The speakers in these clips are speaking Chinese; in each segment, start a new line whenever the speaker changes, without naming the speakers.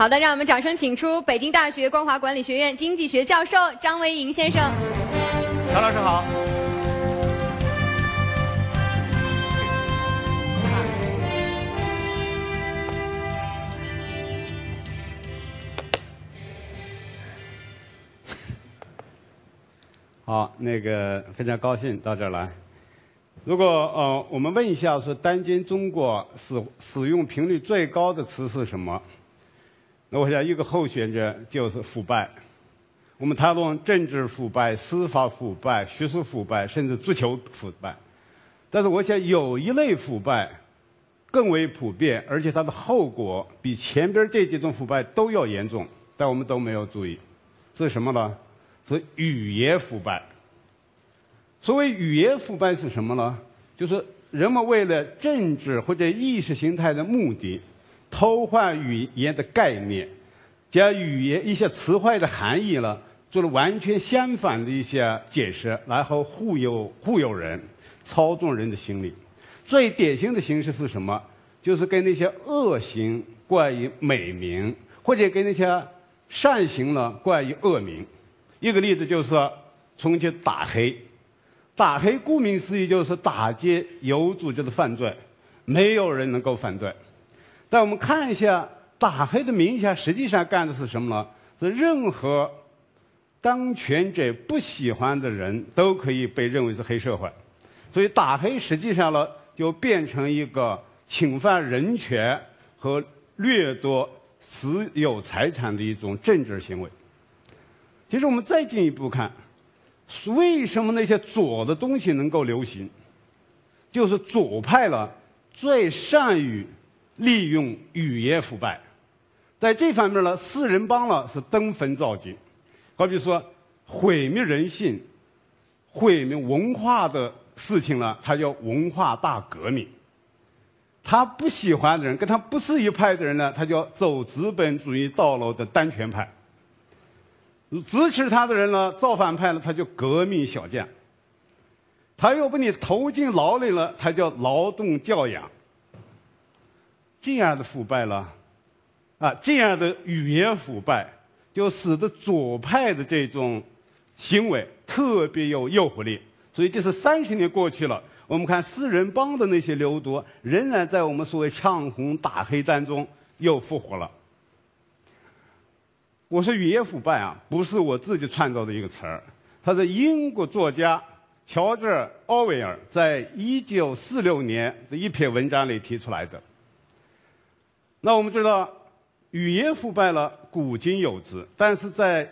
好的，让我们掌声请出北京大学光华管理学院经济学教授张维迎先生。
张老师好。好，那个非常高兴到这儿来。如果呃，我们问一下，说当今中国使使用频率最高的词是什么？那我想一个候选者就是腐败。我们谈论政治腐败、司法腐败、学术腐败，甚至足球腐败。但是我想有一类腐败更为普遍，而且它的后果比前边这几种腐败都要严重，但我们都没有注意。是什么呢？是语言腐败。所谓语言腐败是什么呢？就是人们为了政治或者意识形态的目的，偷换语言的概念，将语言一些词汇的含义呢，做了完全相反的一些解释，然后忽悠忽悠人，操纵人的心理。最典型的形式是什么？就是给那些恶行冠以美名，或者给那些善行呢冠以恶名。一个例子就是重庆打黑，打黑顾名思义就是打击有组织的犯罪，没有人能够反对。但我们看一下打黑的名下实际上干的是什么呢？是任何当权者不喜欢的人都可以被认为是黑社会，所以打黑实际上呢就变成一个侵犯人权和掠夺私有财产的一种政治行为。其实我们再进一步看，为什么那些左的东西能够流行？就是左派了最善于利用语言腐败，在这方面呢，四人帮呢是登峰造极。好比说毁灭人性、毁灭文化的事情呢，它叫文化大革命。他不喜欢的人，跟他不是一派的人呢，他叫走资本主义道路的单权派。支持他的人呢，造反派呢，他就革命小将。他又把你投进牢里了，他叫劳动教养。这样的腐败了，啊，这样的语言腐败，就使得左派的这种行为特别有诱惑力。所以，这是三十年过去了，我们看四人帮的那些流毒，仍然在我们所谓唱红打黑当中又复活了。我说语言腐败啊，不是我自己创造的一个词儿，它是英国作家乔治·奥威尔在一九四六年的一篇文章里提出来的。那我们知道，语言腐败了，古今有之，但是在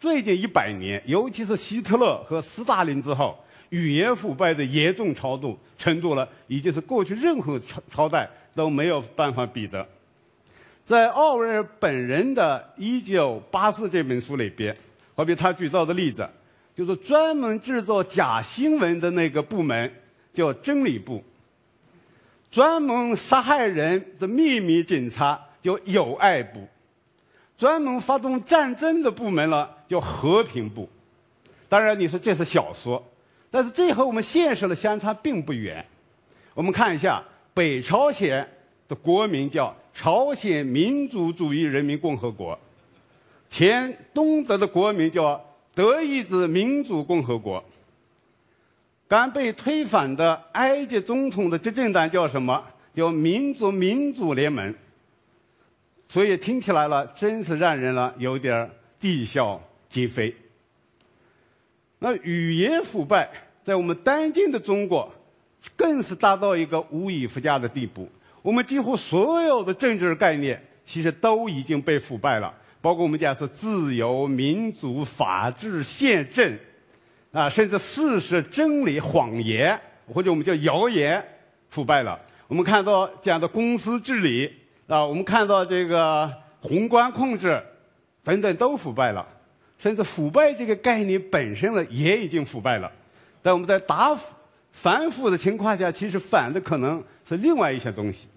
最近一百年，尤其是希特勒和斯大林之后，语言腐败的严重程度程度了，已经是过去任何朝朝代都没有办法比的。在奥威尔本人的《一九八四》这本书里边，好比他举到的例子，就是专门制作假新闻的那个部门叫真理部，专门杀害人的秘密警察叫友爱部，专门发动战争的部门了叫和平部。当然，你说这是小说，但是这和我们现实的相差并不远。我们看一下北朝鲜的国名叫。朝鲜民主主义人民共和国，前东德的国名叫德意志民主共和国。刚被推翻的埃及总统的执政党叫什么？叫民族民主联盟。所以听起来了，真是让人了有点啼笑皆非。那语言腐败在我们当今的中国，更是达到一个无以复加的地步。我们几乎所有的政治概念，其实都已经被腐败了，包括我们讲说自由、民主、法治、宪政，啊，甚至事实、真理、谎言，或者我们叫谣言，腐败了。我们看到这样的公司治理，啊，我们看到这个宏观控制，等等都腐败了，甚至腐败这个概念本身呢，也已经腐败了。但我们在打反腐的情况下，其实反的可能是另外一些东西。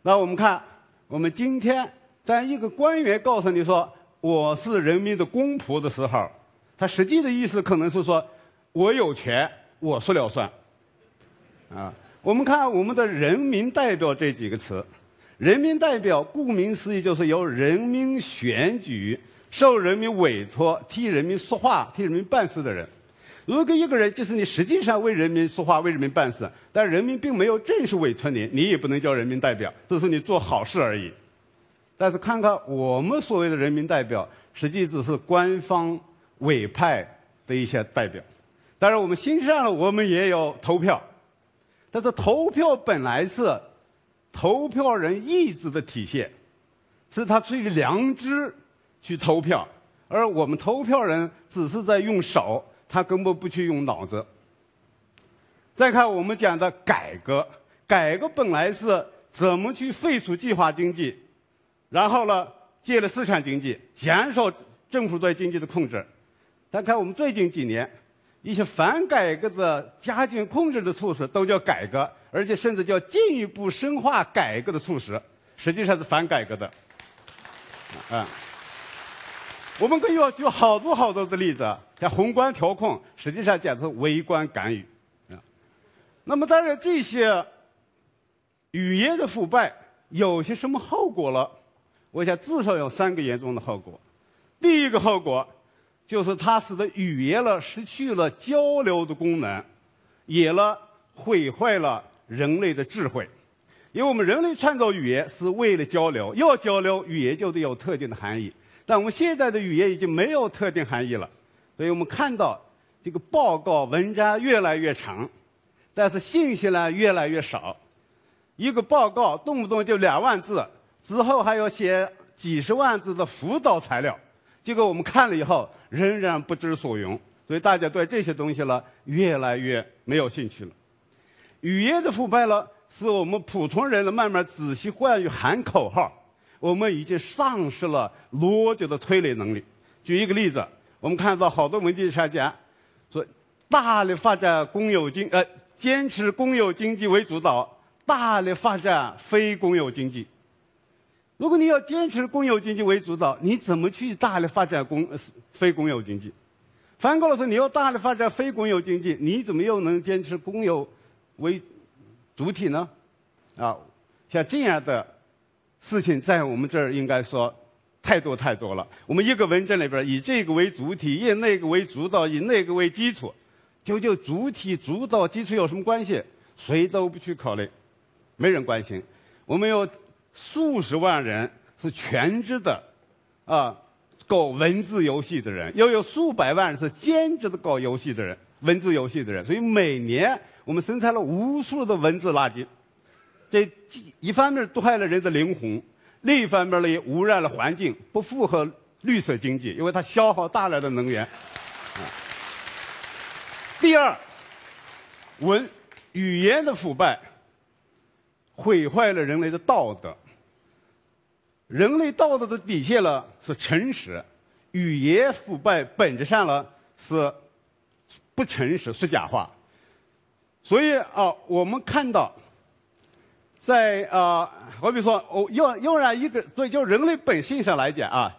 那我们看，我们今天在一个官员告诉你说我是人民的公仆的时候，他实际的意思可能是说我有权，我说了算。啊，我们看我们的人民代表这几个词，人民代表顾名思义就是由人民选举、受人民委托、替人民说话、替人民办事的人。如果一个人就是你实际上为人民说话、为人民办事，但人民并没有正式委托你，你也不能叫人民代表，这是你做好事而已。但是看看我们所谓的人民代表，实际只是官方委派的一些代表。当然，我们新上我们也有投票，但是投票本来是投票人意志的体现，是他出于良知去投票，而我们投票人只是在用手。他根本不去用脑子。再看我们讲的改革，改革本来是怎么去废除计划经济，然后呢，建立市场经济，减少政府对经济的控制。再看我们最近几年一些反改革的加紧控制的措施，都叫改革，而且甚至叫进一步深化改革的措施，实际上是反改革的。啊。我们可以举好多好多的例子，像宏观调控，实际上讲是微观干预，啊。那么当然这些语言的腐败有些什么后果了？我想至少有三个严重的后果。第一个后果就是它使得语言了失去了交流的功能，也了毁坏了人类的智慧。因为我们人类创造语言是为了交流，要交流语言就得有特定的含义。但我们现在的语言已经没有特定含义了，所以我们看到这个报告文章越来越长，但是信息量越来越少。一个报告动不动就两万字，之后还要写几十万字的辅导材料，结果我们看了以后仍然不知所云，所以大家对这些东西了越来越没有兴趣了。语言的腐败了，是我们普通人呢慢慢仔细换语喊口号。我们已经丧失了逻辑的推理能力。举一个例子，我们看到好多文件上讲，说大力发展公有经，呃，坚持公有经济为主导，大力发展非公有经济。如果你要坚持公有经济为主导，你怎么去大力发展公非公有经济？反过来说，你要大力发展非公有经济，你怎么又能坚持公有为主体呢？啊，像这样的。事情在我们这儿应该说太多太多了。我们一个文件里边以这个为主体，以那个为主导，以那个为基础，究竟主体、主导、基础有什么关系？谁都不去考虑，没人关心。我们有数十万人是全职的，啊，搞文字游戏的人，又有数百万人是兼职的搞游戏的人，文字游戏的人。所以每年我们生产了无数的文字垃圾。这一方面毒害了人的灵魂，另一方面呢也污染了环境，不符合绿色经济，因为它消耗大量的能源。第二，文语言的腐败毁坏了人类的道德。人类道德的底线呢是诚实，语言腐败本质上呢是不诚实，说假话。所以啊，我们看到。在啊，好比说，哦，要要让一个，所以就人类本性上来讲啊，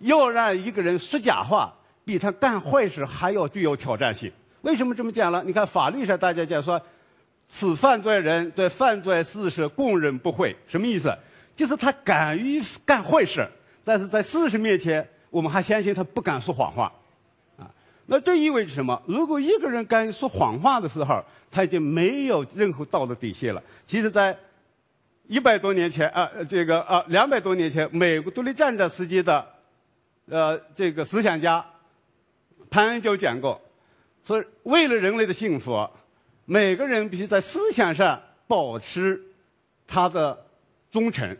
要让一个人说假话，比他干坏事还要具有挑战性。为什么这么讲呢？你看法律上大家讲说，此犯罪人对犯罪事实供认不讳，什么意思？就是他敢于干坏事，但是在事实面前，我们还相信他不敢说谎话，啊，那这意味着什么？如果一个人敢说谎话的时候，他已经没有任何道德底线了。其实，在一百多年前啊，这个啊，两百多年前，美国独立战争时期的，呃，这个思想家潘恩就讲过，说为了人类的幸福，每个人必须在思想上保持他的忠诚。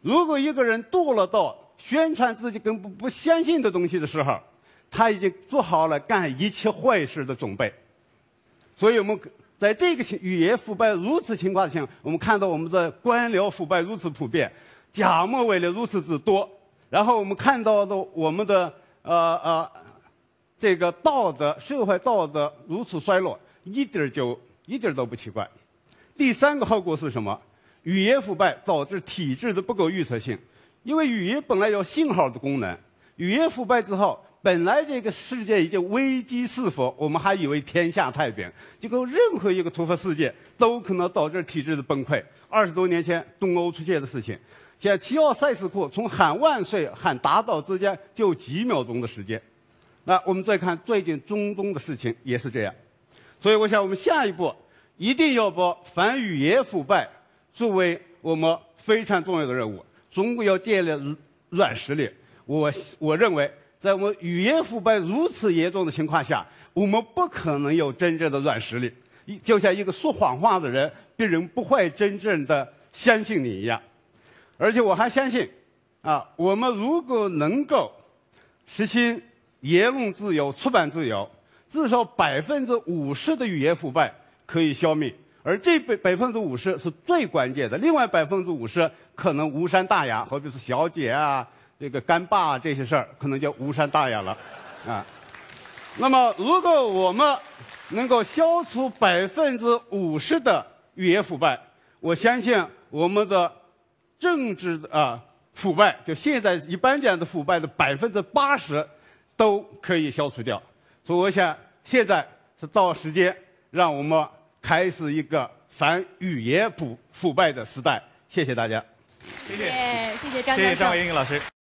如果一个人堕落到宣传自己根本不相信的东西的时候，他已经做好了干一切坏事的准备。所以我们。在这个情语言腐败如此情况下，我们看到我们的官僚腐败如此普遍，假冒伪劣如此之多，然后我们看到的我们的呃呃这个道德社会道德如此衰落，一点就一点都不奇怪。第三个后果是什么？语言腐败导致体制的不够预测性，因为语言本来有信号的功能，语言腐败之后，本来这个世界已经危机四伏，我们还以为天下太平，结果任何一个突发事件都可能导致体制的崩溃。二十多年前东欧出现的事情，现在齐奥塞斯库从喊万岁喊打倒之间就几秒钟的时间。那我们再看最近中东的事情也是这样，所以我想我们下一步一定要把反语言腐败作为我们非常重要的任务。中国要建立软实力，我我认为。在我们语言腐败如此严重的情况下，我们不可能有真正的软实力。就像一个说谎话的人，别人不会真正的相信你一样。而且我还相信，啊，我们如果能够实行言论自由、出版自由，至少百分之五十的语言腐败可以消灭。而这百百分之五十是最关键的，另外百分之五十可能无伤大雅，好比是小姐啊。这个干爸这些事儿可能就无伤大雅了，啊。那么，如果我们能够消除百分之五十的语言腐败，我相信我们的政治啊腐败，就现在一般讲的腐败的百分之八十都可以消除掉。所以，我想现在是到时间，让我们开始一个反语言腐腐败的时代。谢谢大家。
谢谢，谢谢张
谢谢张伟英老师。